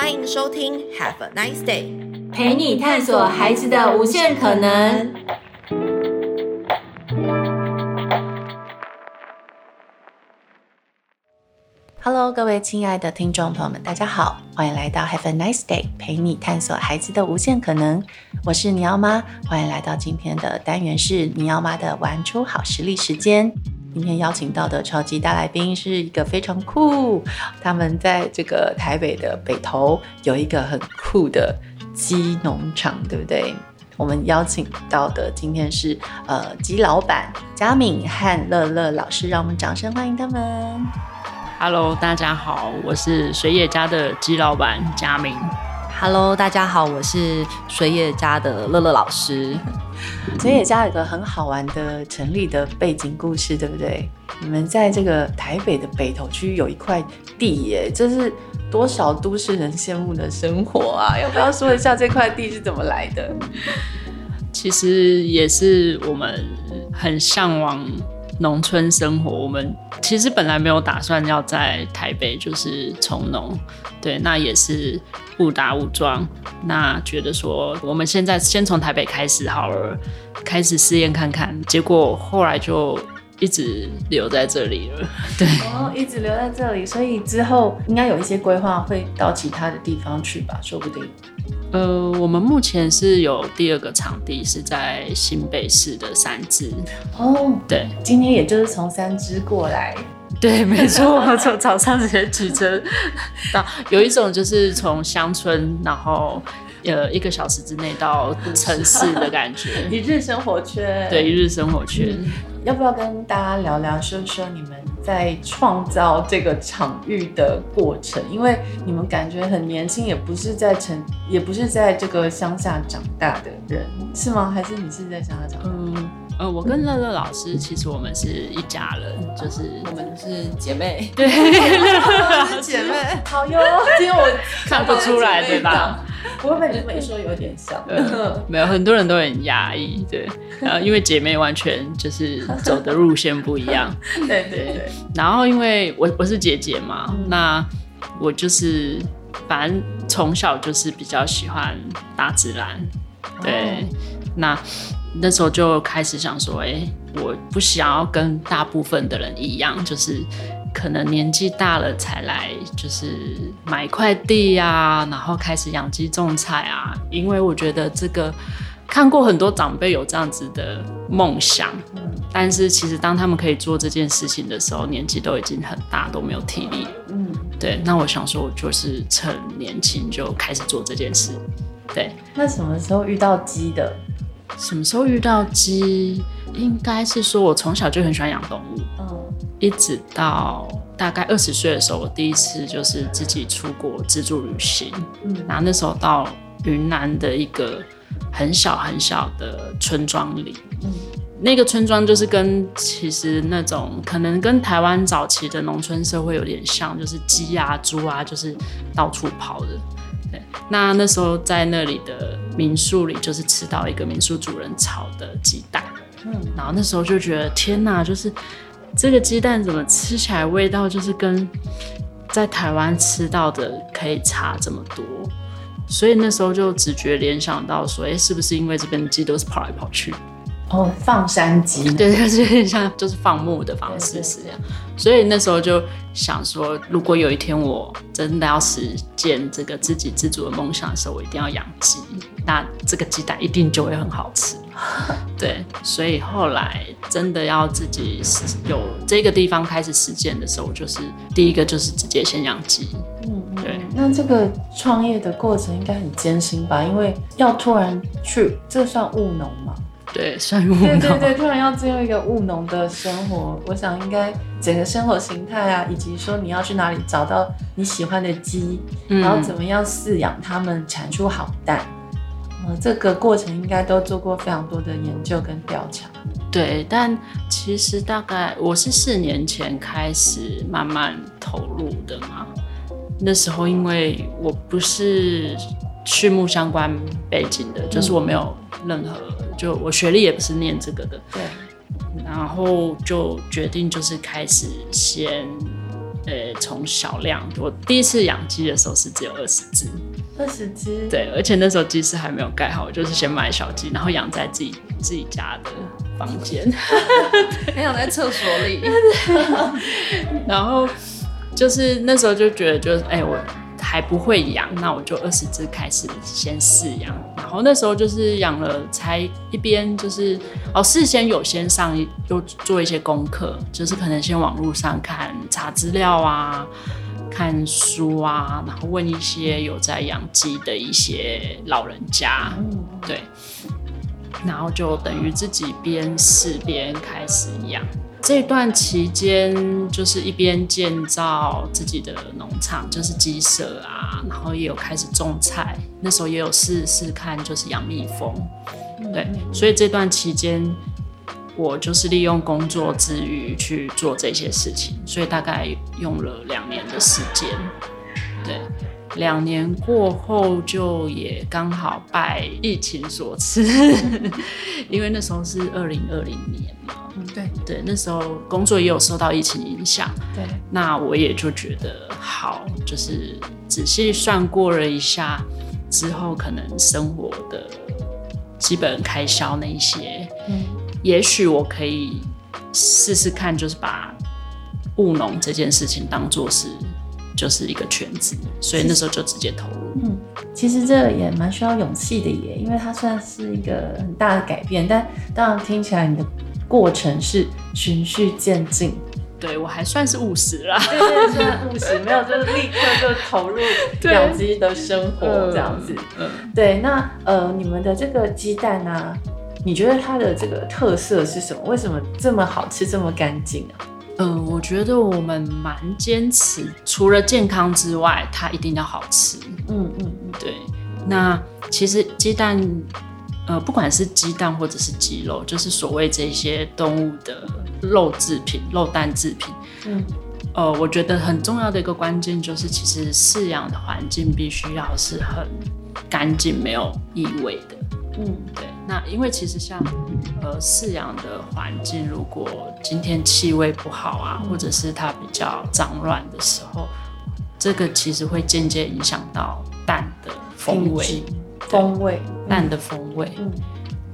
欢迎收听 Have a nice day，陪你探索孩子的无限可能。Hello，各位亲爱的听众朋友们，大家好，欢迎来到 Have a nice day，陪你探索孩子的无限可能。我是尼奥妈，欢迎来到今天的单元是尼奥妈的玩出好实力时间。今天邀请到的超级大来宾是一个非常酷，他们在这个台北的北投有一个很酷的鸡农场，对不对？我们邀请到的今天是呃鸡老板佳敏和乐乐老师，让我们掌声欢迎他们。Hello，大家好，我是水野家的鸡老板佳敏。Hello，大家好，我是水野家的乐乐老师。水野家有个很好玩的成立的背景故事，对不对？你们在这个台北的北投区有一块地耶，这是多少都市人羡慕的生活啊！要不要说一下这块地是怎么来的？其实也是我们很向往农村生活。我们其实本来没有打算要在台北就是从农，对，那也是。误打误撞，那觉得说我们现在先从台北开始好了，开始试验看看，结果后来就一直留在这里了。对，哦，一直留在这里，所以之后应该有一些规划会到其他的地方去吧，说不定。呃，我们目前是有第二个场地是在新北市的三支。哦，对，今天也就是从三支过来。对，没错，从早上直接骑车到，有一种就是从乡村，然后呃一个小时之内到城市的感觉，一日生活圈。对，一日生活圈。嗯，要不要跟大家聊聊，说说你们在创造这个场域的过程？因为你们感觉很年轻，也不是在城，也不是在这个乡下长大的人，是吗？还是你是在乡下长大？嗯。呃，我跟乐乐老师其实我们是一家人，就是我们是姐妹，对，是姐妹，好哟，因为我看不出来，对吧？不会被你这么一说有点像，没有，很多人都很压抑，对，然后因为姐妹完全就是走的路线不一样，对对对，然后因为我我是姐姐嘛，那我就是反正从小就是比较喜欢大自然，对，那。那时候就开始想说，哎、我不想要跟大部分的人一样，就是可能年纪大了才来，就是买块地呀、啊，然后开始养鸡种菜啊。因为我觉得这个看过很多长辈有这样子的梦想，但是其实当他们可以做这件事情的时候，年纪都已经很大，都没有体力。嗯，对。那我想说，我就是趁年轻就开始做这件事。对。那什么时候遇到鸡的？什么时候遇到鸡？应该是说，我从小就很喜欢养动物，嗯，一直到大概二十岁的时候，我第一次就是自己出国自助旅行，嗯，然后那时候到云南的一个很小很小的村庄里，嗯，那个村庄就是跟其实那种可能跟台湾早期的农村社会有点像，就是鸡啊、猪啊，就是到处跑的。对，那那时候在那里的民宿里，就是吃到一个民宿主人炒的鸡蛋，嗯，然后那时候就觉得天哪，就是这个鸡蛋怎么吃起来味道就是跟在台湾吃到的可以差这么多，所以那时候就直觉联想到说，哎，是不是因为这边的鸡都是跑来跑去？哦，放山鸡，对，就是有点像就是放牧的方式是这样，所以那时候就想说，如果有一天我真的要实践这个自给自足的梦想的时候，我一定要养鸡，那这个鸡蛋一定就会很好吃。对，所以后来真的要自己有这个地方开始实践的时候，就是第一个就是直接先养鸡。嗯，对。那这个创业的过程应该很艰辛吧？因为要突然去，这算务农吗？对，算务农。对对对，突然要进入一个务农的生活，我想应该整个生活形态啊，以及说你要去哪里找到你喜欢的鸡，嗯、然后怎么样饲养它们，产出好蛋，呃，这个过程应该都做过非常多的研究跟调查。对，但其实大概我是四年前开始慢慢投入的嘛，那时候因为我不是畜牧相关背景的，就是我没有任何。就我学历也不是念这个的，对，然后就决定就是开始先，呃，从小量，我第一次养鸡的时候是只有二十只，二十只，对，而且那时候鸡是还没有盖好，就是先买小鸡，然后养在自己自己家的房间，还养在厕所里，然后就是那时候就觉得，就是哎、欸，我还不会养，那我就二十只开始先试养，然后那时候就是养了，才一边就是哦，事先有先上又做一些功课，就是可能先网络上看查资料啊，看书啊，然后问一些有在养鸡的一些老人家，对，然后就等于自己边试边开始养。这段期间就是一边建造自己的农场，就是鸡舍啊，然后也有开始种菜。那时候也有试试看，就是养蜜蜂。对，所以这段期间我就是利用工作之余去做这些事情，所以大概用了两年的时间。对，两年过后就也刚好拜疫情所赐，因为那时候是二零二零年嘛。嗯，对对，那时候工作也有受到疫情影响。对，那我也就觉得好，就是仔细算过了一下之后，可能生活的基本开销那一些，嗯，也许我可以试试看，就是把务农这件事情当做是就是一个全职，所以那时候就直接投入。嗯，其实这也蛮需要勇气的耶，因为它算是一个很大的改变，但当然听起来你的。过程是循序渐进，对我还算是务实啦，对对，算务实，没有就是立刻就投入 养鸡的生活这样子。嗯，对，那呃，你们的这个鸡蛋呢、啊？你觉得它的这个特色是什么？为什么这么好吃，这么干净啊？嗯、呃，我觉得我们蛮坚持，除了健康之外，它一定要好吃。嗯嗯嗯，对。那其实鸡蛋。呃，不管是鸡蛋或者是鸡肉，就是所谓这些动物的肉制品、肉蛋制品，嗯，呃，我觉得很重要的一个关键就是，其实饲养的环境必须要是很干净、没有异味的。嗯，对。那因为其实像呃饲养的环境，如果今天气味不好啊，或者是它比较脏乱的时候，这个其实会间接影响到蛋的风味。风味，蛋的风味。嗯，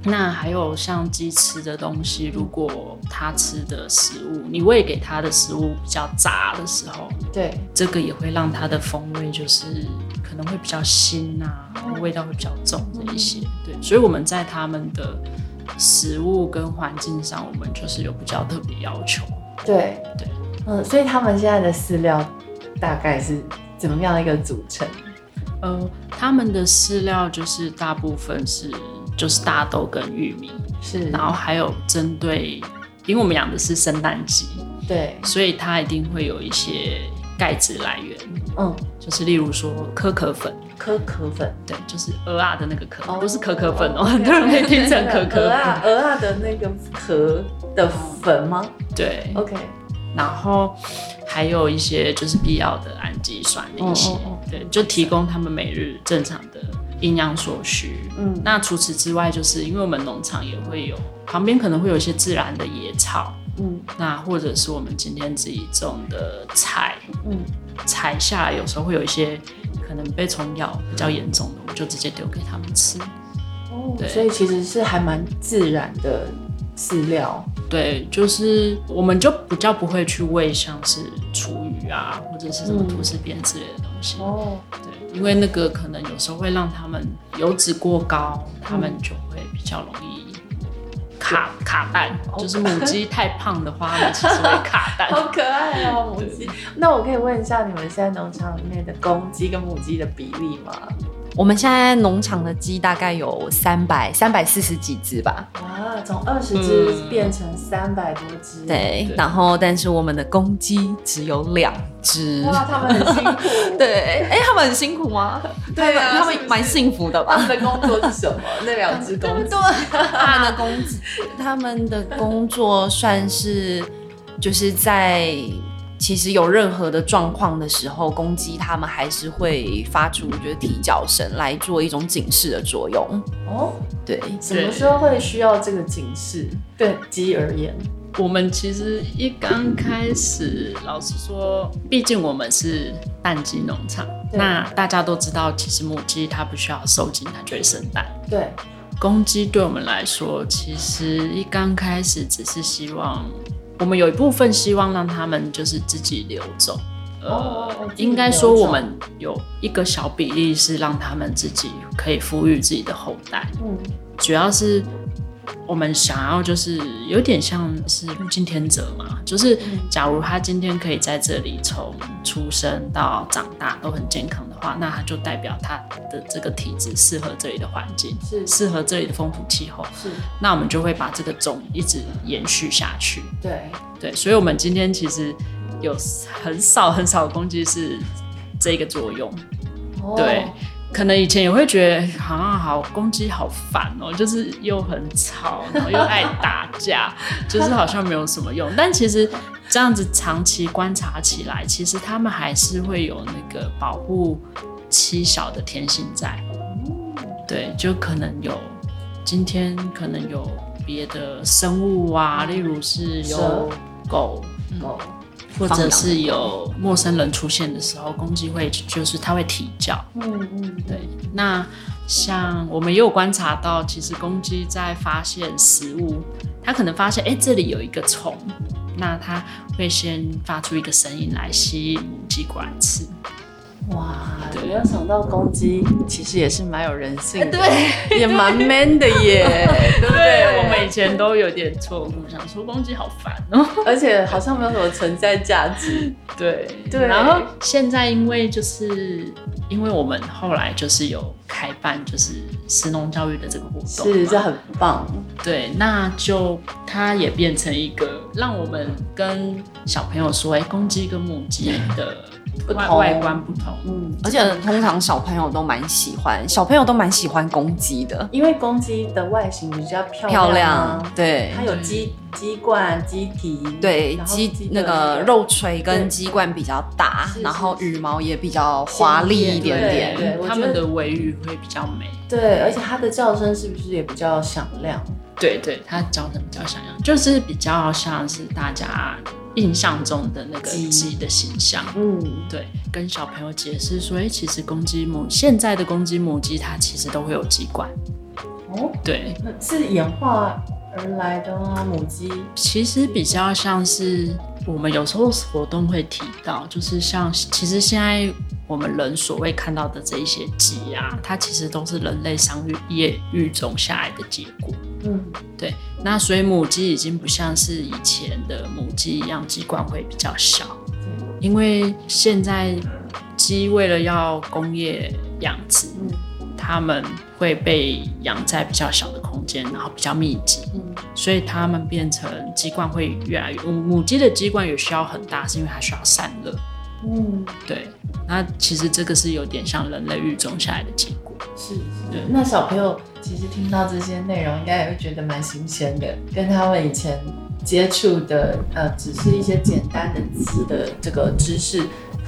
那还有像鸡吃的东西，如果它吃的食物，你喂给它的食物比较杂的时候，对，这个也会让它的风味就是可能会比较腥啊，味道会比较重这一些。对，所以我们在他们的食物跟环境上，我们就是有比较特别要求。对对，嗯，所以他们现在的饲料大概是怎么样的一个组成？呃，他们的饲料就是大部分是就是大豆跟玉米，是，然后还有针对，因为我们养的是生蛋鸡，对，所以它一定会有一些钙质来源，嗯，就是例如说可可粉，可可粉，对，就是鹅啊的那个壳，不是可可粉哦，很多人会听成可可粉，鹅啊的那个壳的粉吗？对，OK。然后还有一些就是必要的氨基酸那些，对，就提供他们每日正常的营养所需。嗯，那除此之外，就是因为我们农场也会有旁边可能会有一些自然的野草，嗯，那或者是我们今天自己种的菜，嗯，采下来有时候会有一些可能被虫咬比较严重的，我就直接丢给他们吃。哦，对，所以其实是还蛮自然的。饲料，对，就是我们就比较不会去喂像是厨余啊，或者是什么吐司边之类的东西。哦、嗯，对，因为那个可能有时候会让他们油脂过高，嗯、他们就会比较容易卡卡蛋。就是母鸡太胖的话，它们其实会卡蛋。好可爱哦，母鸡。那我可以问一下，你们现在农场里面的公鸡跟母鸡的比例吗？我们现在农场的鸡大概有三百三百四十几只吧。哇，从二十只变成三百多只。嗯。对，然后但是我们的公鸡只有两只。哇，他们很辛苦。对，哎，他们很辛苦吗？对啊，他们蛮幸福的吧？他们的工作是什么？那两只公鸡。对，他们的工，他们的工作算是就是在。其实有任何的状况的时候，公鸡它们还是会发出我觉得啼叫声来做一种警示的作用。哦，对，什么时候会需要这个警示？对鸡而言，我们其实一刚开始，老实说，毕竟我们是蛋鸡农场，那大家都知道，其实母鸡它不需要受精，它就会生蛋。对，公鸡对我们来说，其实一刚开始只是希望，我们有一部分希望让他们就是自己流走。呃，应该说我们有一个小比例是让他们自己可以抚育自己的后代。嗯，主要是。我们想要就是有点像是物竞天择嘛，就是假如他今天可以在这里从出生到长大都很健康的话，那他就代表他的这个体质适合这里的环境，是适合这里的风土气候，是。那我们就会把这个种一直延续下去。对对，所以我们今天其实有很少很少的攻击是这个作用，哦、对。可能以前也会觉得好像好公鸡好烦哦，就是又很吵，然后又爱打架，就是好像没有什么用。但其实这样子长期观察起来，其实他们还是会有那个保护妻小的天性在。对，就可能有今天可能有别的生物啊，例如是有狗狗。或者是有陌生人出现的时候，公鸡会就是它会啼叫。嗯嗯，对。那像我们也有观察到，其实公鸡在发现食物，它可能发现哎、欸、这里有一个虫，那它会先发出一个声音来吸引母鸡过来吃。哇，没有想到公鸡其实也是蛮有人性的，对，也蛮 man 的耶，对 不对？对，我们以前都有点错误，想说公鸡好烦哦，而且好像没有什么存在价值，对对。然后现在因为就是因为我们后来就是有开办就是食农教育的这个活动，是这很棒，对，那就它也变成一个让我们跟小朋友说，哎，公鸡跟母鸡的。外外观不同，嗯，而且通常小朋友都蛮喜欢，小朋友都蛮喜欢公鸡的，因为公鸡的外形比较漂亮，漂亮，对，它有鸡鸡冠、鸡蹄，对，鸡那个肉垂跟鸡冠比较大，然后羽毛也比较华丽一点点，对，它们的尾羽会比较美，对，而且它的叫声是不是也比较响亮？对对，它叫声比较响亮，就是比较像是大家。印象中的那个鸡。的形象，嗯，对，跟小朋友解释说，哎、欸，其实公鸡母现在的公鸡母鸡它其实都会有鸡冠，哦，对，是演化而来的吗？母鸡？其实比较像是我们有时候活动会提到，就是像其实现在我们人所谓看到的这一些鸡啊，它其实都是人类商业育种下来的结果。嗯，对，那所以母鸡已经不像是以前的母鸡一样，鸡冠会比较小，因为现在鸡为了要工业养殖，它们会被养在比较小的空间，然后比较密集，所以它们变成鸡冠会越来越，母鸡的鸡冠也需要很大，是因为它需要散热。嗯，对，那其实这个是有点像人类育种下来的结果。是，是，对。那小朋友其实听到这些内容，应该也会觉得蛮新鲜的，跟他们以前接触的呃，只是一些简单的词的这个知识，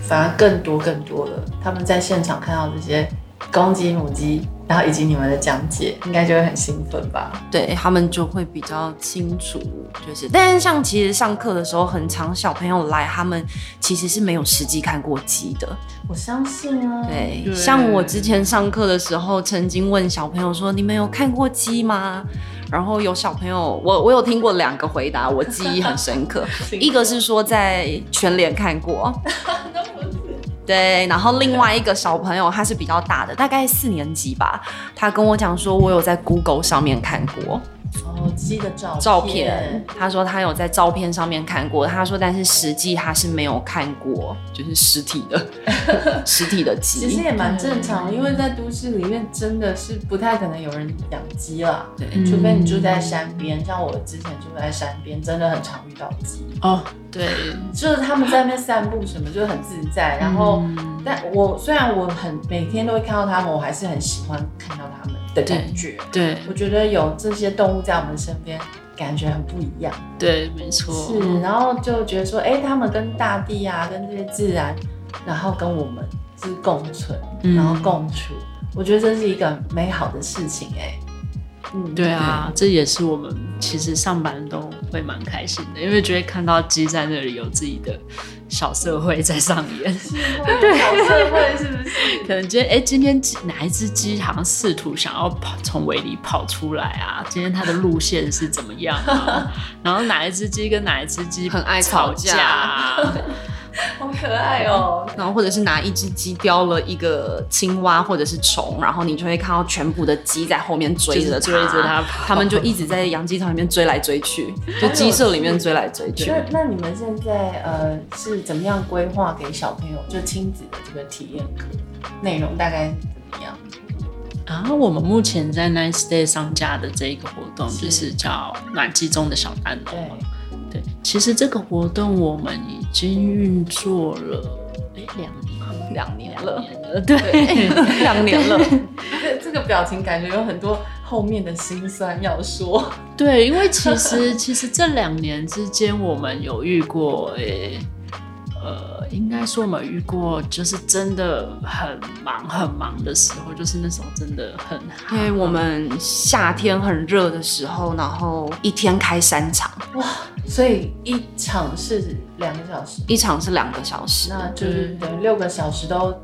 反而更多更多了。他们在现场看到这些公鸡、母鸡。然后以及你们的讲解，应该就会很兴奋吧？对，他们就会比较清楚，就是。但是像其实上课的时候，很常小朋友来，他们其实是没有实际看过鸡的。我相信啊。对，对像我之前上课的时候，曾经问小朋友说：“你们有看过鸡吗？”然后有小朋友，我我有听过两个回答，我记忆很深刻。一个是说在全联看过。对，然后另外一个小朋友他是比较大的，大概四年级吧，他跟我讲说，我有在 Google 上面看过。哦，鸡的照照片，他说他有在照片上面看过，他说但是实际他是没有看过，就是实体的 实体的鸡。其实也蛮正常的，因为在都市里面真的是不太可能有人养鸡了，对，除非你住在山边，像我之前住在山边，真的很常遇到鸡。哦，对，就是他们在那边散步什么，就是很自在。然后，但我虽然我很每天都会看到他们，我还是很喜欢看到他们。的感觉，对，我觉得有这些动物在我们身边，感觉很不一样。对，没错。是，然后就觉得说，哎、欸，他们跟大地啊，跟这些自然，然后跟我们是共存，然后共处，嗯、我觉得这是一个美好的事情、欸。哎，嗯，对啊，对这也是我们其实上班都会蛮开心的，因为觉得看到鸡在那里有自己的小社会在上演？对，小社会是不是？可能今天哎，今天哪一只鸡好像试图想要跑从围里跑出来啊？今天它的路线是怎么样啊？然后哪一只鸡跟哪一只鸡很爱吵架啊？好可爱哦！然后或者是拿一只鸡叼了一个青蛙或者是虫，然后你就会看到全部的鸡在后面追着追着它，他们就一直在养鸡场里面追来追去，就鸡舍里面追来追去。那那你们现在呃是怎么样规划给小朋友就亲子的这个体验课内容大概怎么样？啊，我们目前在 Nice Day 上架的这一个活动就是叫暖鸡中的小蛋农。对，其实这个活动我们已经运作了两年，两年了，对，两年了。这个表情感觉有很多后面的辛酸要说。对，因为其实 其实这两年之间，我们有遇过，诶，呃，应该说我们遇过，就是真的很忙很忙的时候，就是那时候真的很，因为我们夏天很热的时候，然后一天开三场，哇。所以一场是两个小时，一场是两个小时，那就是等于六个小时都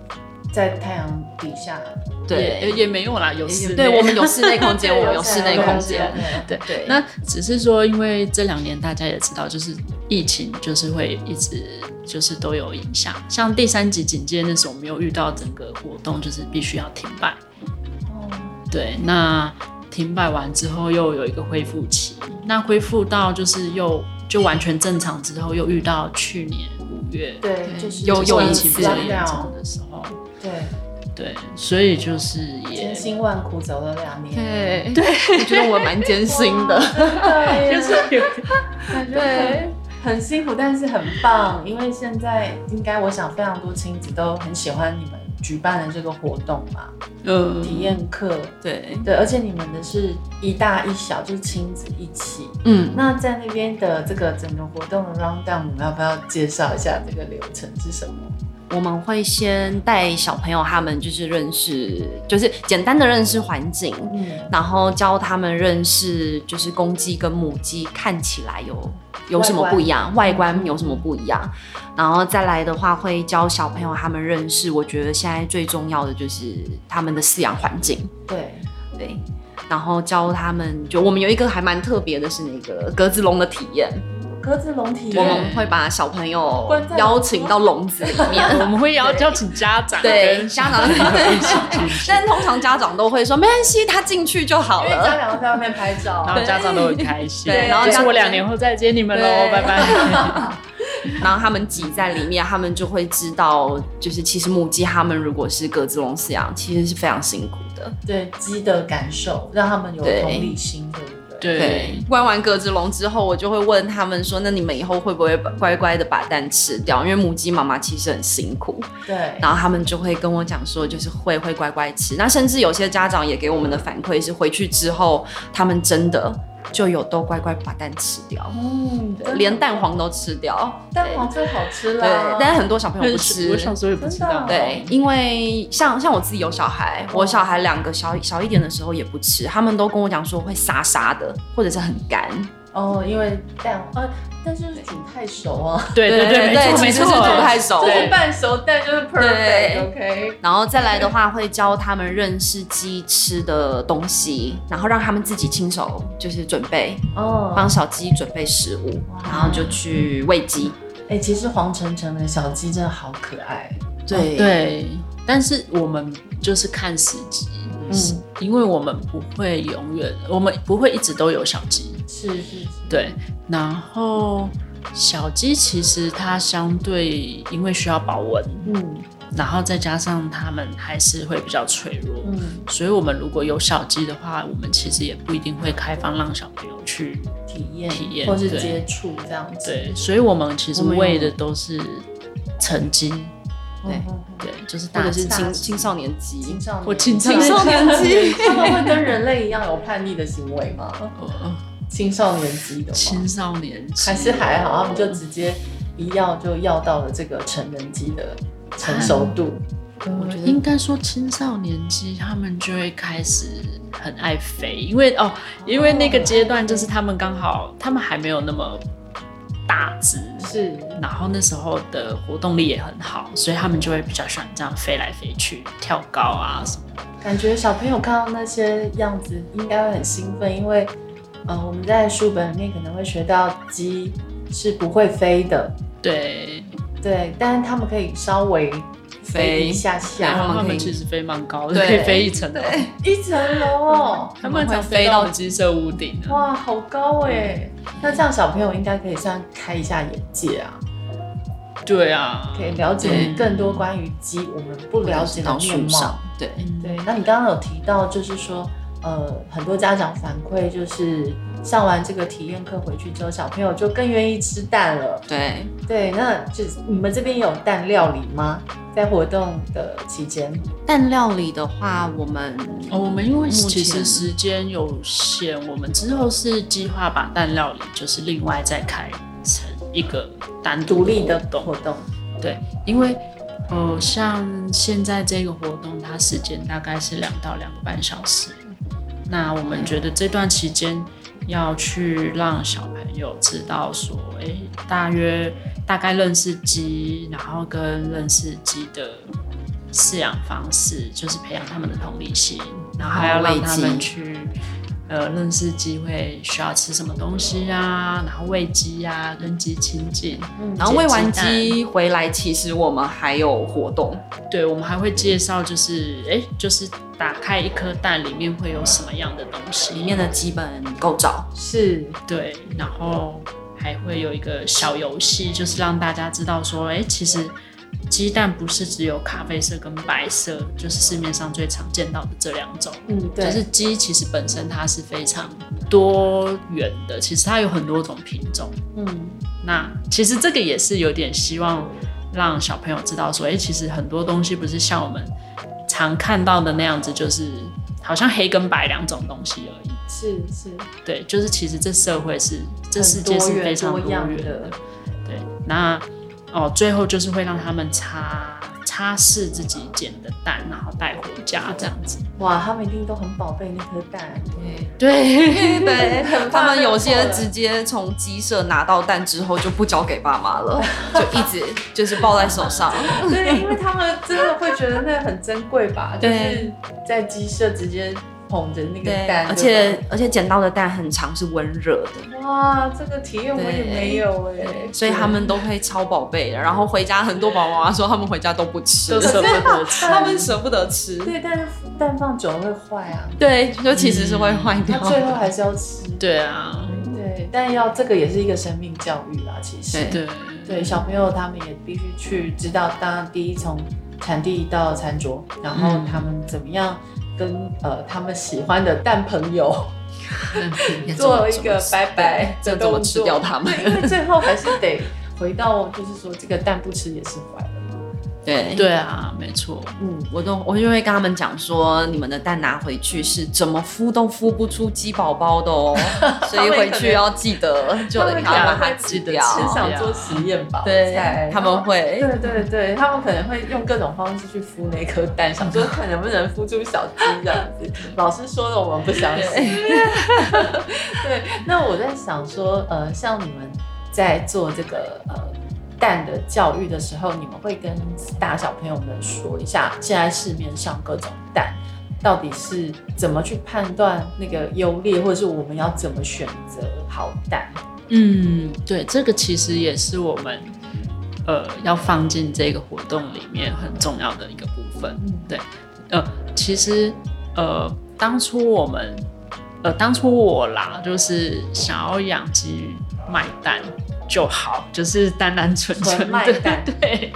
在太阳底下。对，也，也没有啦，有室内，对，我们有室内空间，我们有室内空间。对对。那只是说，因为这两年大家也知道，就是疫情，就是会一直就是都有影响。像第三级警戒那时候，没有遇到整个活动，就是必须要停摆。哦。对，那。停摆完之后，又有一个恢复期。那恢复到就是又就完全正常之后，又遇到去年五月，对，就是又又疫情比较严重的时候，对对，所以就是也千辛万苦走了两年，对对，我觉得我蛮艰辛的，对，就是感觉对。很辛苦，但是很棒，因为现在应该我想非常多亲子都很喜欢你们。举办的这个活动嘛，嗯，体验课，对。对，而且你们的是一大一小，就是亲子一起，嗯，那在那边的这个整个活动的 round down，我们要不要介绍一下这个流程是什么？我们会先带小朋友他们就是认识，就是简单的认识环境，嗯，然后教他们认识就是公鸡跟母鸡看起来有有什么不一样，外观，有什么不一样。然后再来的话，会教小朋友他们认识。我觉得现在最重要的就是他们的饲养环境。对对，然后教他们，就我们有一个还蛮特别的是那个格子笼的体验。格子笼体验，我们会把小朋友邀请到笼子里面，我们会邀邀请家长，对家长一起进去。但通常家长都会说没关系，他进去就好了。因为家长在外面拍照，然后家长都很开心。对，然后就是我两年后再接你们喽，拜拜。然后他们挤在里面，他们就会知道，就是其实母鸡他们如果是鸽子笼饲养，其实是非常辛苦的。对鸡的感受，让他们有同理心，对不对？关完鸽子笼之后，我就会问他们说：“那你们以后会不会乖乖的把蛋吃掉？因为母鸡妈妈其实很辛苦。”对。然后他们就会跟我讲说，就是会会乖乖吃。那甚至有些家长也给我们的反馈是，回去之后他们真的。就有都乖乖把蛋吃掉，嗯，连蛋黄都吃掉，蛋黄最好吃了。对，但是很多小朋友不吃，我小时候也不知道。对，因为像像我自己有小孩，我小孩两个小小一点的时候也不吃，他们都跟我讲说会沙沙的，或者是很干。哦，因为蛋，呃，但是煮太熟啊。对对对，没错，没错是煮太熟，就是半熟蛋就是 perfect。OK，然后再来的话，会教他们认识鸡吃的东西，然后让他们自己亲手就是准备，哦，帮小鸡准备食物，然后就去喂鸡。哎，其实黄澄澄的小鸡真的好可爱。对对，但是我们就是看时机，嗯，因为我们不会永远，我们不会一直都有小鸡。是是是，对。然后小鸡其实它相对因为需要保温，嗯，然后再加上它们还是会比较脆弱，嗯，所以我们如果有小鸡的话，我们其实也不一定会开放让小朋友去体验体验或是接触这样子。对，所以我们其实喂的都是成鸡，对对，就是大是青青少年鸡，青少或青青少年鸡，他们会跟人类一样有叛逆的行为吗？青少年级的青少年鸡还是还好，他们就直接一要就要到了这个成人级的成熟度。我觉得应该说青少年期他们就会开始很爱飞，因为哦，因为那个阶段就是他们刚好他们还没有那么大只，是，然后那时候的活动力也很好，所以他们就会比较喜欢这样飞来飞去、跳高啊什么。感觉小朋友看到那些样子应该会很兴奋，因为呃我们在书本里面可能会学到鸡是不会飞的，对对，但是他们可以稍微。飞一下下，他们他们其实飞蛮高的，可以飞一层楼，一层楼哦，他们才飞到鸡舍屋顶。哇，好高哎！那这样小朋友应该可以算开一下眼界啊。对啊，可以了解更多关于鸡我们不了解的面貌。对对，那你刚刚有提到，就是说，呃，很多家长反馈就是。上完这个体验课回去之后，小朋友就更愿意吃蛋了。对对，那就是你们这边有蛋料理吗？在活动的期间，蛋料理的话，我们哦，我们因为其实时间有限，我们之后是计划把蛋料理就是另外再开成一个单独立的活动。对，因为呃，像现在这个活动，它时间大概是两到两个半小时。那我们觉得这段期间。要去让小朋友知道说，诶、欸，大约大概认识鸡，然后跟认识鸡的饲养方式，就是培养他们的同理心，然后还要让他们去。呃，认识鸡会需要吃什么东西啊？然后喂鸡啊，跟鸡亲近。嗯，然后喂完鸡回来，其实我们还有活动。对，我们还会介绍，就是哎，就是打开一颗蛋里面会有什么样的东西，里面的基本构造是。对，然后还会有一个小游戏，就是让大家知道说，哎，其实。鸡蛋不是只有咖啡色跟白色，就是市面上最常见到的这两种。嗯，对。就是鸡其实本身它是非常多元的，其实它有很多种品种。嗯，那其实这个也是有点希望让小朋友知道说，哎、欸，其实很多东西不是像我们常看到的那样子，就是好像黑跟白两种东西而已。是是，对，就是其实这社会是这世界是非常多元的。对，那。哦，最后就是会让他们擦擦拭自己捡的蛋，然后带回家这样子。哇，他们一定都很宝贝那颗蛋。对对对，他们有些直接从鸡舍拿到蛋之后就不交给爸妈了，就一直就是抱在手上。对，因为他们真的会觉得那个很珍贵吧？就是在鸡舍直接。捧着那个蛋，而且而且捡到的蛋很长是温热的。哇，这个体验我也没有哎，所以他们都会超宝贝的。然后回家很多宝宝妈妈说他们回家都不吃，舍不得吃，他们舍不得吃。对，但是蛋放久了会坏啊。对，就其实是会坏掉。最后还是要吃。对啊，对，但要这个也是一个生命教育啦，其实。对对，小朋友他们也必须去知道，当第一从产地到餐桌，然后他们怎么样。跟呃他们喜欢的蛋朋友 做一个拜拜，这怎么吃掉他们？因为最后还是得回到，就是说这个蛋不吃也是坏。对对啊，没错。嗯，我都我就会跟他们讲说，你们的蛋拿回去是怎么孵都孵不出鸡宝宝的哦，所以回去要记得就要把它吃掉吃想做实验吧。对，他们会。对对对，他们可能会用各种方式去孵那颗蛋，想说看能不能孵出小鸡这样子。老师说的我们不相信。对，那我在想说，呃，像你们在做这个呃。蛋的教育的时候，你们会跟大小朋友们说一下，现在市面上各种蛋到底是怎么去判断那个优劣，或者是我们要怎么选择好蛋？嗯，对，这个其实也是我们呃要放进这个活动里面很重要的一个部分。嗯、对，呃，其实呃当初我们呃当初我啦，就是想要养鸡卖蛋。就好，就是单单纯纯卖 蛋。对，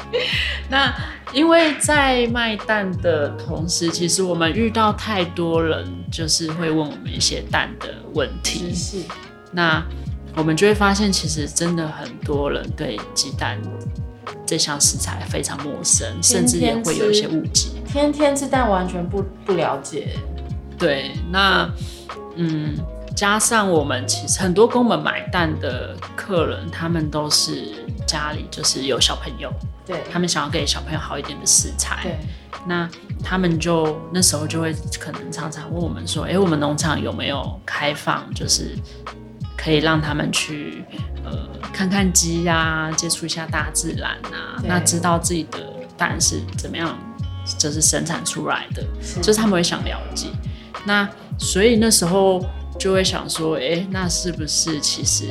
那因为在卖蛋的同时，其实我们遇到太多人，就是会问我们一些蛋的问题。是，那我们就会发现，其实真的很多人对鸡蛋这项食材非常陌生，甚至也会有一些误解。天天吃蛋完全不不了解。对，那嗯。加上我们其实很多跟我们买蛋的客人，他们都是家里就是有小朋友，对，他们想要给小朋友好一点的食材，对，那他们就那时候就会可能常常问我们说，哎、欸，我们农场有没有开放，就是可以让他们去呃看看鸡呀、啊，接触一下大自然啊，那知道自己的蛋是怎么样，就是生产出来的，是。就是他们会想了解，那所以那时候。就会想说，哎、欸，那是不是其实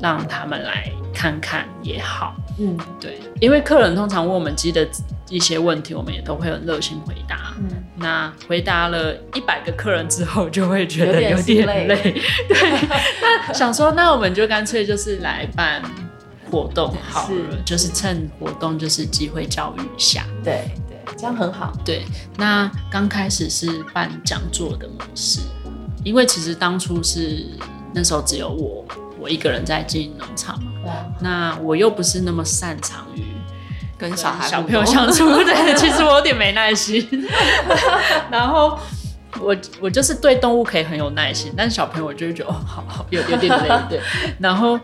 让他们来看看也好？嗯，对，因为客人通常问我们鸡的一些问题，我们也都会很热心回答。嗯，那回答了一百个客人之后，就会觉得有点累。累 对，那想说，那我们就干脆就是来办活动好了，是就是趁活动就是机会教育一下。对对，这样很好。对，那刚开始是办讲座的模式。因为其实当初是那时候只有我我一个人在经营农场嘛，哇那我又不是那么擅长于跟小孩小朋友相处，对，其实我有点没耐心。然后我我就是对动物可以很有耐心，但是小朋友我就会觉得哦，好好有有点累，对。然后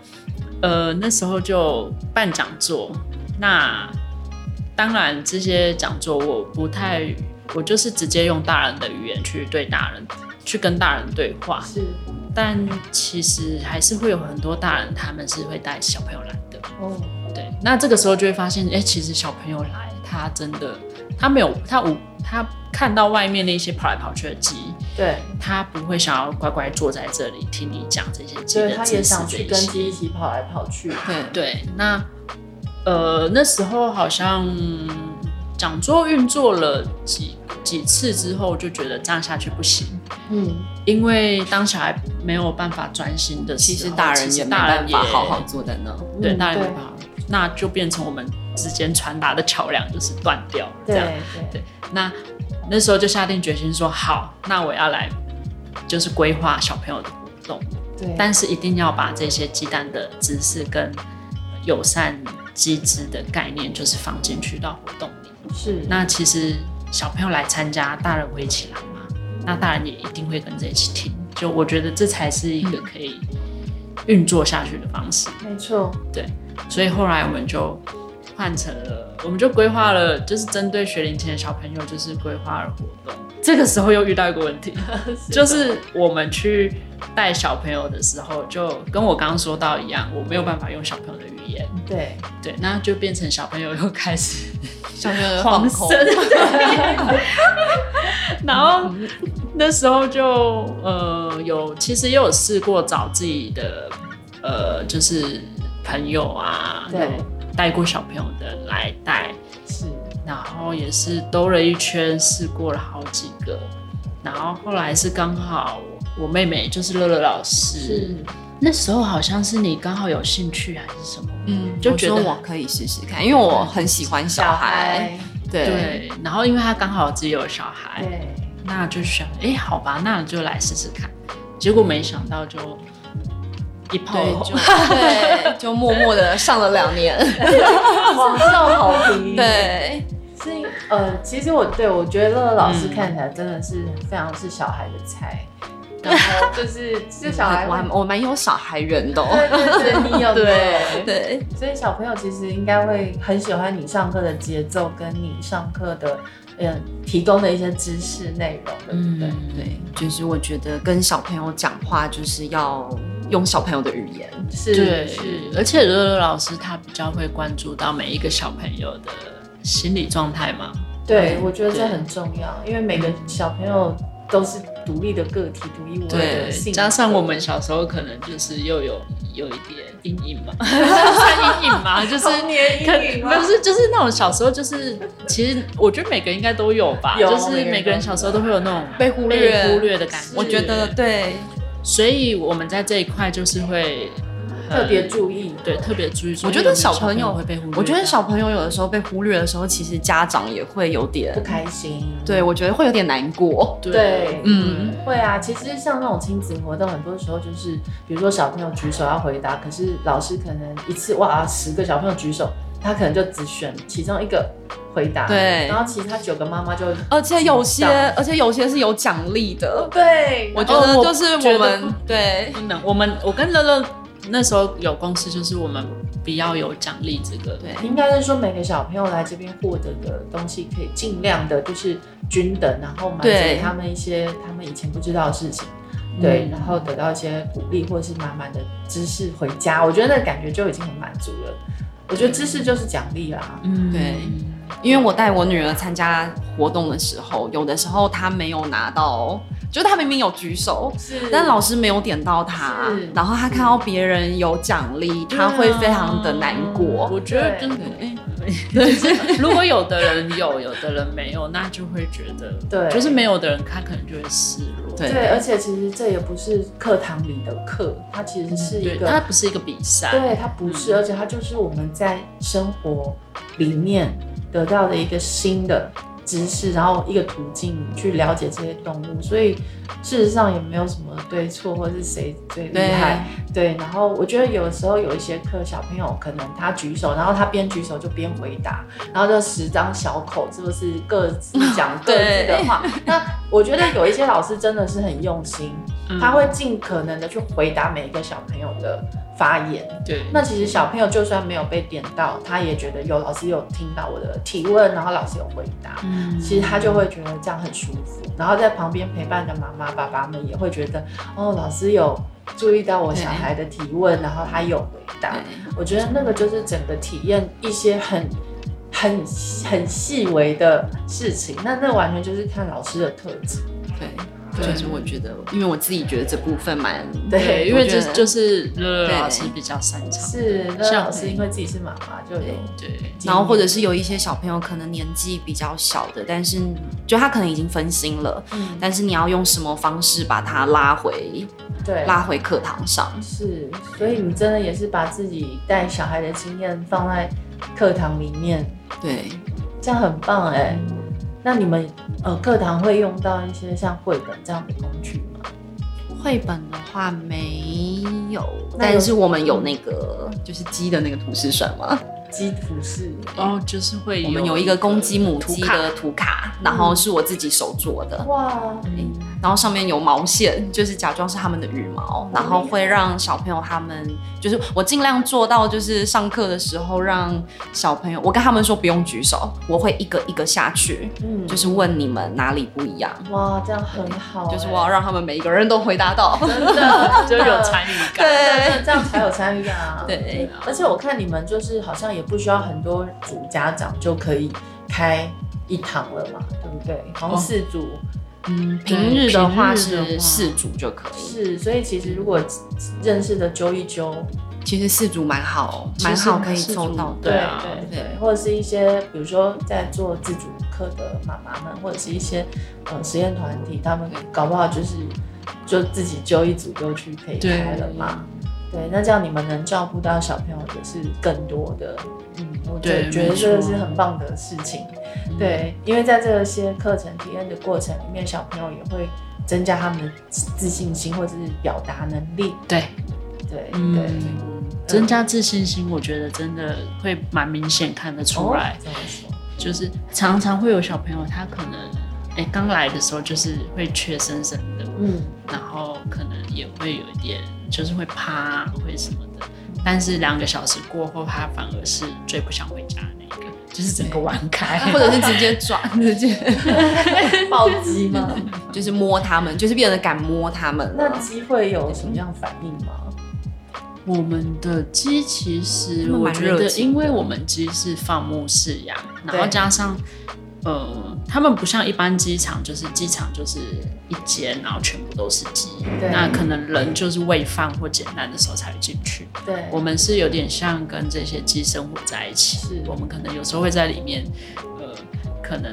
呃那时候就办讲座，那当然这些讲座我不太，我就是直接用大人的语言去对大人。去跟大人对话，是，但其实还是会有很多大人，他们是会带小朋友来的。哦，对，那这个时候就会发现，哎、欸，其实小朋友来，他真的，他没有，他无，他看到外面那些跑来跑去的鸡，对，他不会想要乖乖坐在这里听你讲这些鸡的知识。对，他也想去跟鸡一起跑来跑去。对对，那，呃，那时候好像讲座运作了几几次之后，就觉得这样下去不行。嗯，因为当小孩没有办法专心的时候，其实大人也没办法好好坐在那。对，大人没办法，那就变成我们之间传达的桥梁就是断掉了。这样，对对。那那时候就下定决心说，好，那我要来，就是规划小朋友的活动。对。但是一定要把这些鸡蛋的知识跟友善鸡只的概念，就是放进去到活动里。是。那其实小朋友来参加，大人会一起来嘛。那大人也一定会跟着一起听，就我觉得这才是一个可以运作下去的方式。没错，对，所以后来我们就换成了，我们就规划了，就是针对学龄前的小朋友，就是规划了活动。这个时候又遇到一个问题，是就是我们去带小朋友的时候，就跟我刚刚说到一样，我没有办法用小朋友的语言。对对，那就变成小朋友又开始 小朋友慌神。然后那时候就呃有，其实也有试过找自己的呃就是朋友啊，对，带过小朋友的来带，是，然后也是兜了一圈，试过了好几个，然后后来是刚好我妹妹就是乐乐老师，是，那时候好像是你刚好有兴趣还是什么，嗯，就觉得我可以试试看，因为我很喜欢小孩。对，对，然后因为他刚好自己有小孩，对，那就想，哎，好吧，那就来试试看。结果没想到就一炮就对，就默默的上了两年，网上好评。对，所以呃，其实我对我觉得乐乐老师看起来真的是非常是小孩的菜。然后就是，就小孩，我我蛮有小孩缘的。对对对，你有 对对，所以小朋友其实应该会很喜欢你上课的节奏，跟你上课的呃提供的一些知识内容，对不对？对，就是我觉得跟小朋友讲话就是要用小朋友的语言，是是，而且乐乐老师他比较会关注到每一个小朋友的心理状态嘛。对，我觉得这很重要，因为每个小朋友。都是独立的个体，独一无二的性格。加上我们小时候可能就是又有有一点阴影嘛，算阴影嘛，就是童年阴影吗？不是，就是那种小时候，就是其实我觉得每个人应该都有吧，有就是每个人小时候都会有那种被忽略、忽略的感觉。我觉得对，所以我们在这一块就是会。特别注意，对，特别注意。我觉得小朋友会被忽略。我觉得小朋友有的时候被忽略的时候，其实家长也会有点不开心。对，我觉得会有点难过。对，嗯，会啊。其实像那种亲子活动，很多时候就是，比如说小朋友举手要回答，可是老师可能一次哇十个小朋友举手，他可能就只选其中一个回答，对，然后其他九个妈妈就，而且有些，而且有些是有奖励的，对，我觉得就是我们对不能，我们我跟乐乐那时候有公司，就是我们比较有奖励这个，对，应该是说每个小朋友来这边获得的东西可以尽量的就是均等，然后满足他们一些他们以前不知道的事情。对，然后得到一些鼓励，或者是满满的知识回家，我觉得那感觉就已经很满足了。我觉得知识就是奖励啦。嗯，对，因为我带我女儿参加活动的时候，有的时候她没有拿到，就是他明明有举手，是，但老师没有点到他，然后他看到别人有奖励，他会非常的难过。我觉得真的。如果有的人有，有的人没有，那就会觉得，对，就是没有的人，他可能就会失落。对，对，而且其实这也不是课堂里的课，它其实是一个，它不是一个比赛，对，它不是，嗯、而且它就是我们在生活里面得到的一个新的。知识，然后一个途径去了解这些动物，所以事实上也没有什么对错，或者是谁最厉害。对，对，然后我觉得有时候有一些课，小朋友可能他举手，然后他边举手就边回答，然后就十张小口，是不是各自讲各自的话？那我觉得有一些老师真的是很用心，他会尽可能的去回答每一个小朋友的。发言，对，那其实小朋友就算没有被点到，他也觉得有老师有听到我的提问，然后老师有回答，嗯，其实他就会觉得这样很舒服。然后在旁边陪伴的妈妈爸爸们也会觉得，哦，老师有注意到我小孩的提问，然后他有回答。我觉得那个就是整个体验一些很很很细微的事情，那那完全就是看老师的特质，对。就是我觉得，因为我自己觉得这部分蛮 对，因为就就是乐乐老师比较擅长，是乐乐老师因为自己是妈妈就有对，然后或者是有一些小朋友可能年纪比较小的，但是就他可能已经分心了，嗯，但是你要用什么方式把他拉回，对，拉回课堂上，是，所以你真的也是把自己带小孩的经验放在课堂里面，对，这样很棒哎。那你们呃课堂会用到一些像绘本这样的工具吗？绘本的话没有，但是我们有那个就是鸡的那个图示算吗。鸡图示。哦，就是会我们有一个公鸡母鸡的图卡，然后是我自己手做的。哇，然后上面有毛线，就是假装是他们的羽毛，然后会让小朋友他们就是我尽量做到，就是上课的时候让小朋友，我跟他们说不用举手，我会一个一个下去，嗯，就是问你们哪里不一样。哇，这样很好，就是我要让他们每一个人都回答到，真的 就有参与感，对，这样才有参与感啊。对，而且我看你们就是好像也。不需要很多组家长就可以开一堂了嘛，对不对？好像四组，嗯，平日的话是四组就可以。是，所以其实如果认识的揪一揪，其实四组蛮好，蛮好可以抽到。对对对，或者是一些比如说在做自主课的妈妈们，或者是一些呃实验团体，他们搞不好就是就自己揪一组就去可以开了嘛。对，那这样你们能照顾到小朋友也是更多的，嗯，我觉得觉得这个是很棒的事情。对，因为在这些课程体验的过程里面，小朋友也会增加他们的自信心或者是表达能力。对，对，对，增加自信心，我觉得真的会蛮明显看得出来。就是常常会有小朋友，他可能哎刚来的时候就是会怯生生的，嗯，然后可能也会有一点。就是会怕，会什么的，但是两个小时过后，他反而是最不想回家的那个，就是整个玩开，或者是直接转，直接 暴击吗？就是摸他们，就是变得敢摸他们。那鸡会有什么样反应吗？我们的鸡其实我觉得，因为我们鸡是放牧饲养，然后加上。呃，他们不像一般鸡场，就是鸡场就是一间，然后全部都是鸡。对。那可能人就是喂饭或捡蛋的时候才会进去。对。我们是有点像跟这些鸡生活在一起。是。我们可能有时候会在里面，呃，可能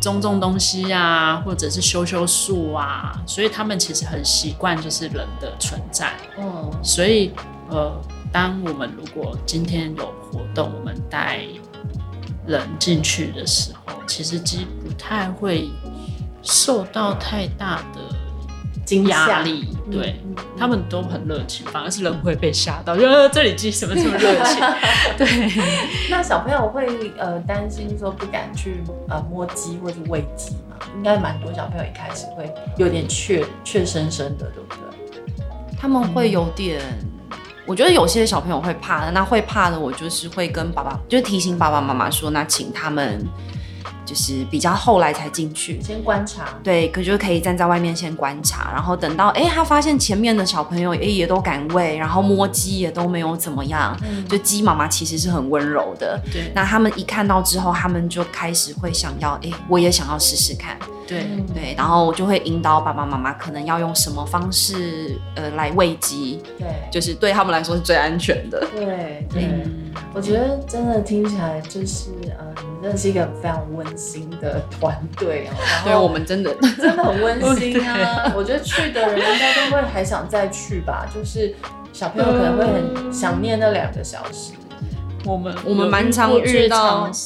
种种东西啊，或者是修修树啊，所以他们其实很习惯就是人的存在。嗯。所以，呃，当我们如果今天有活动，我们带。人进去的时候，其实鸡不太会受到太大的压力，对、嗯、他们都很热情，反而是人会被吓到，就这里鸡什么这么热情？对，那小朋友会呃担心说不敢去呃摸鸡或者喂鸡吗？应该蛮多小朋友一开始会有点怯怯生生的，对不对？他们会有点，我觉得有些小朋友会怕的，那会怕的，我就是会跟爸爸，就是提醒爸爸妈妈说，那请他们。就是比较后来才进去，先观察，对，可就可以站在外面先观察，然后等到哎、欸，他发现前面的小朋友哎、欸、也都敢喂，然后摸鸡也都没有怎么样，嗯、就鸡妈妈其实是很温柔的，对，那他们一看到之后，他们就开始会想要，哎、欸，我也想要试试看。对对，然后我就会引导爸爸妈妈可能要用什么方式呃来喂鸡，对，就是对他们来说是最安全的。对对，嗯、我觉得真的听起来就是呃，你们真的是一个非常温馨的团队哦。然后对，我们真的 真的很温 馨啊！我觉得去的人应该都会还想再去吧，就是小朋友可能会很想念那两个小时。我们我们蛮常遇到。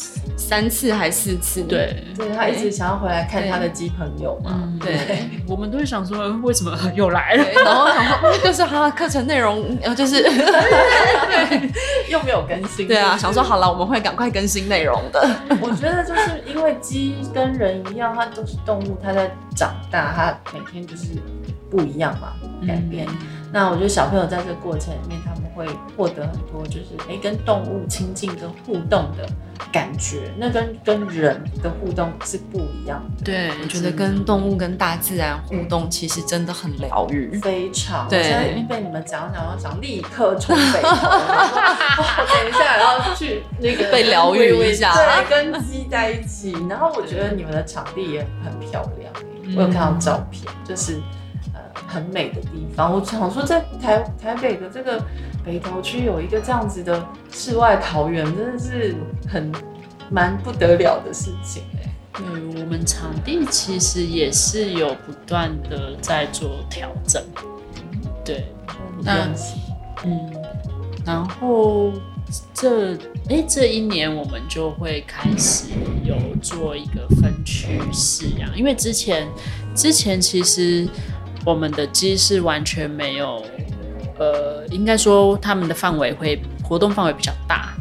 三次还四次？对，对他一直想要回来看他的鸡朋友嘛。对，我们都会想说，为什么 又来了？然后想说，就是他的课程内容，然后就是对，又没有更新。对啊，想说好了，我们会赶快更新内容的。我觉得就是因为鸡跟人一样，它都是动物，它在长大，它每天就是不一样嘛，改变。那我觉得小朋友在这个过程里面，他们会获得很多，就是哎，跟动物亲近跟互动的感觉。那跟跟人的互动是不一样的。对，我觉得跟动物跟大自然互动，其实真的很疗愈，非常。对，现在已经被你们讲讲，我想立刻冲北投，我等一下要去那个被疗愈一下，对，跟鸡在一起。然后我觉得你们的场地也很漂亮，我有看到照片，就是。很美的地方，我想说，在台台北的这个北投区有一个这样子的世外桃源，真的是很蛮不得了的事情哎。对，我们场地其实也是有不断的在做调整。对，那嗯，然后这哎、欸、这一年我们就会开始有做一个分区饲养，因为之前之前其实。我们的鸡是完全没有，呃，应该说他们的范围会活动范围比较大。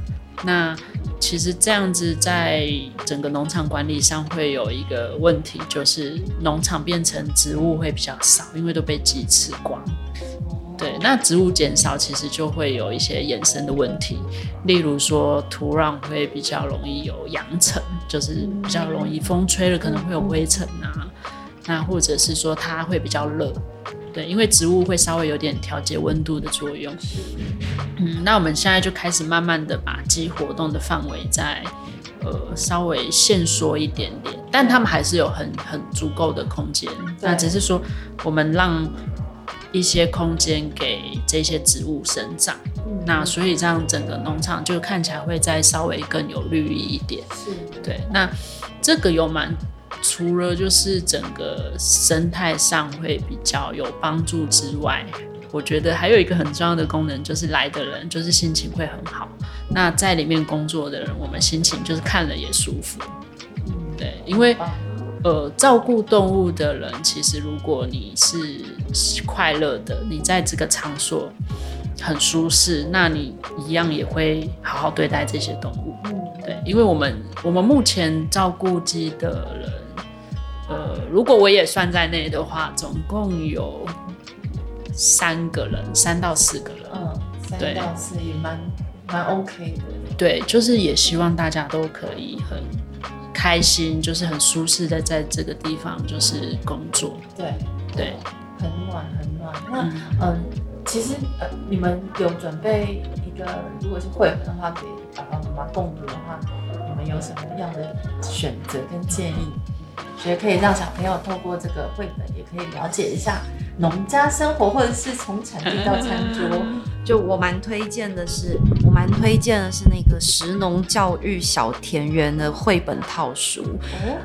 那其实这样子在整个农场管理上会有一个问题，就是农场变成植物会比较少，因为都被鸡吃光。对，那植物减少，其实就会有一些衍生的问题，例如说土壤会比较容易有扬尘，就是比较容易风吹了可能会有灰尘啊。那或者是说它会比较热，对，因为植物会稍微有点调节温度的作用。嗯，那我们现在就开始慢慢的把鸡活动的范围再呃稍微限缩一点点，但他们还是有很很足够的空间。那只是说我们让一些空间给这些植物生长，那所以这样整个农场就看起来会再稍微更有绿意一点。是，对，那这个有蛮。除了就是整个生态上会比较有帮助之外，我觉得还有一个很重要的功能，就是来的人就是心情会很好。那在里面工作的人，我们心情就是看了也舒服。对，因为呃，照顾动物的人，其实如果你是快乐的，你在这个场所很舒适，那你一样也会好好对待这些动物。对，因为我们我们目前照顾鸡的人。呃，如果我也算在内的话，总共有三个人，三到四个人。嗯，三到四也蛮蛮 OK 的。对，就是也希望大家都可以很开心，就是很舒适的在这个地方就是工作。对对，很暖很暖。那嗯，呃，其实呃，你们有准备一个，如果是绘本的话，给爸爸妈妈共读的话，你们有什么样的选择跟建议？所以可以让小朋友透过这个绘本，也可以了解一下农家生活，或者是从产地到餐桌。就我蛮推荐的是，我蛮推荐的是那个食农教育小田园的绘本套书。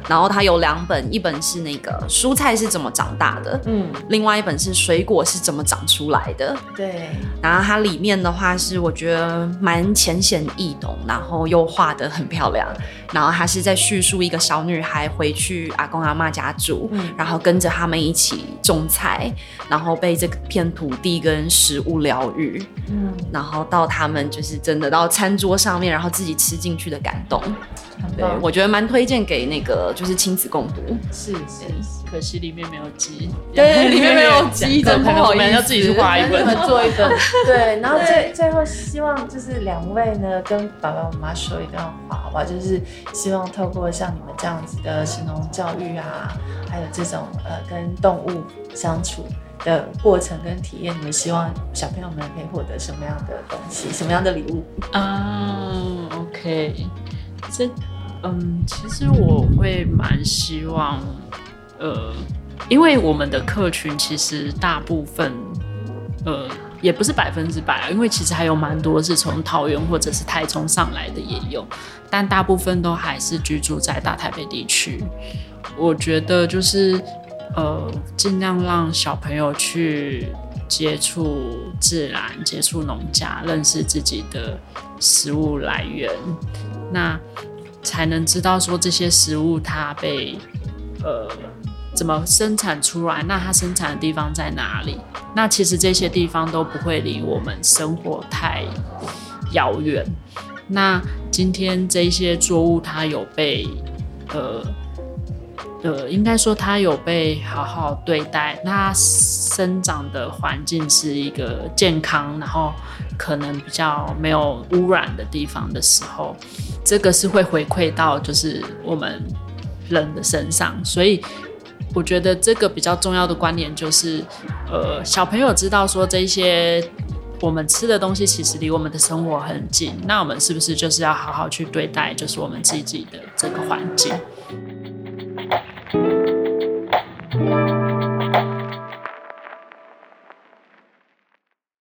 然后它有两本，一本是那个蔬菜是怎么长大的，嗯，另外一本是水果是怎么长出来的。对。然后它里面的话是我觉得蛮浅显易懂，然后又画得很漂亮。然后它是在叙述一个小女孩回去阿公阿妈家住，嗯、然后跟着他们一起种菜，然后被这片土地跟食物疗愈，嗯，然后到他们就是真的到餐桌上面，然后自己吃进去的感动。对，我觉得蛮推荐给那个就是亲子共读。是是，可惜里面没有鸡。对，里面没有鸡，真不好意思，要自己去画一本，做一本。对，然后最最后希望就是两位呢跟爸爸妈妈说一段话，好吧？就是希望透过像你们这样子的神农教育啊，还有这种呃跟动物相处的过程跟体验，你们希望小朋友们可以获得什么样的东西，什么样的礼物啊？OK。这，嗯，其实我会蛮希望，呃，因为我们的客群其实大部分，呃，也不是百分之百，因为其实还有蛮多是从桃园或者是台中上来的也有，但大部分都还是居住在大台北地区。我觉得就是，呃，尽量让小朋友去接触自然，接触农家，认识自己的食物来源。那才能知道说这些食物它被呃怎么生产出来，那它生产的地方在哪里？那其实这些地方都不会离我们生活太遥远。那今天这些作物它有被呃呃，应该说它有被好好对待，它生长的环境是一个健康，然后可能比较没有污染的地方的时候。这个是会回馈到就是我们人的身上，所以我觉得这个比较重要的观念就是，呃，小朋友知道说这些我们吃的东西其实离我们的生活很近，那我们是不是就是要好好去对待，就是我们自己的这个环境？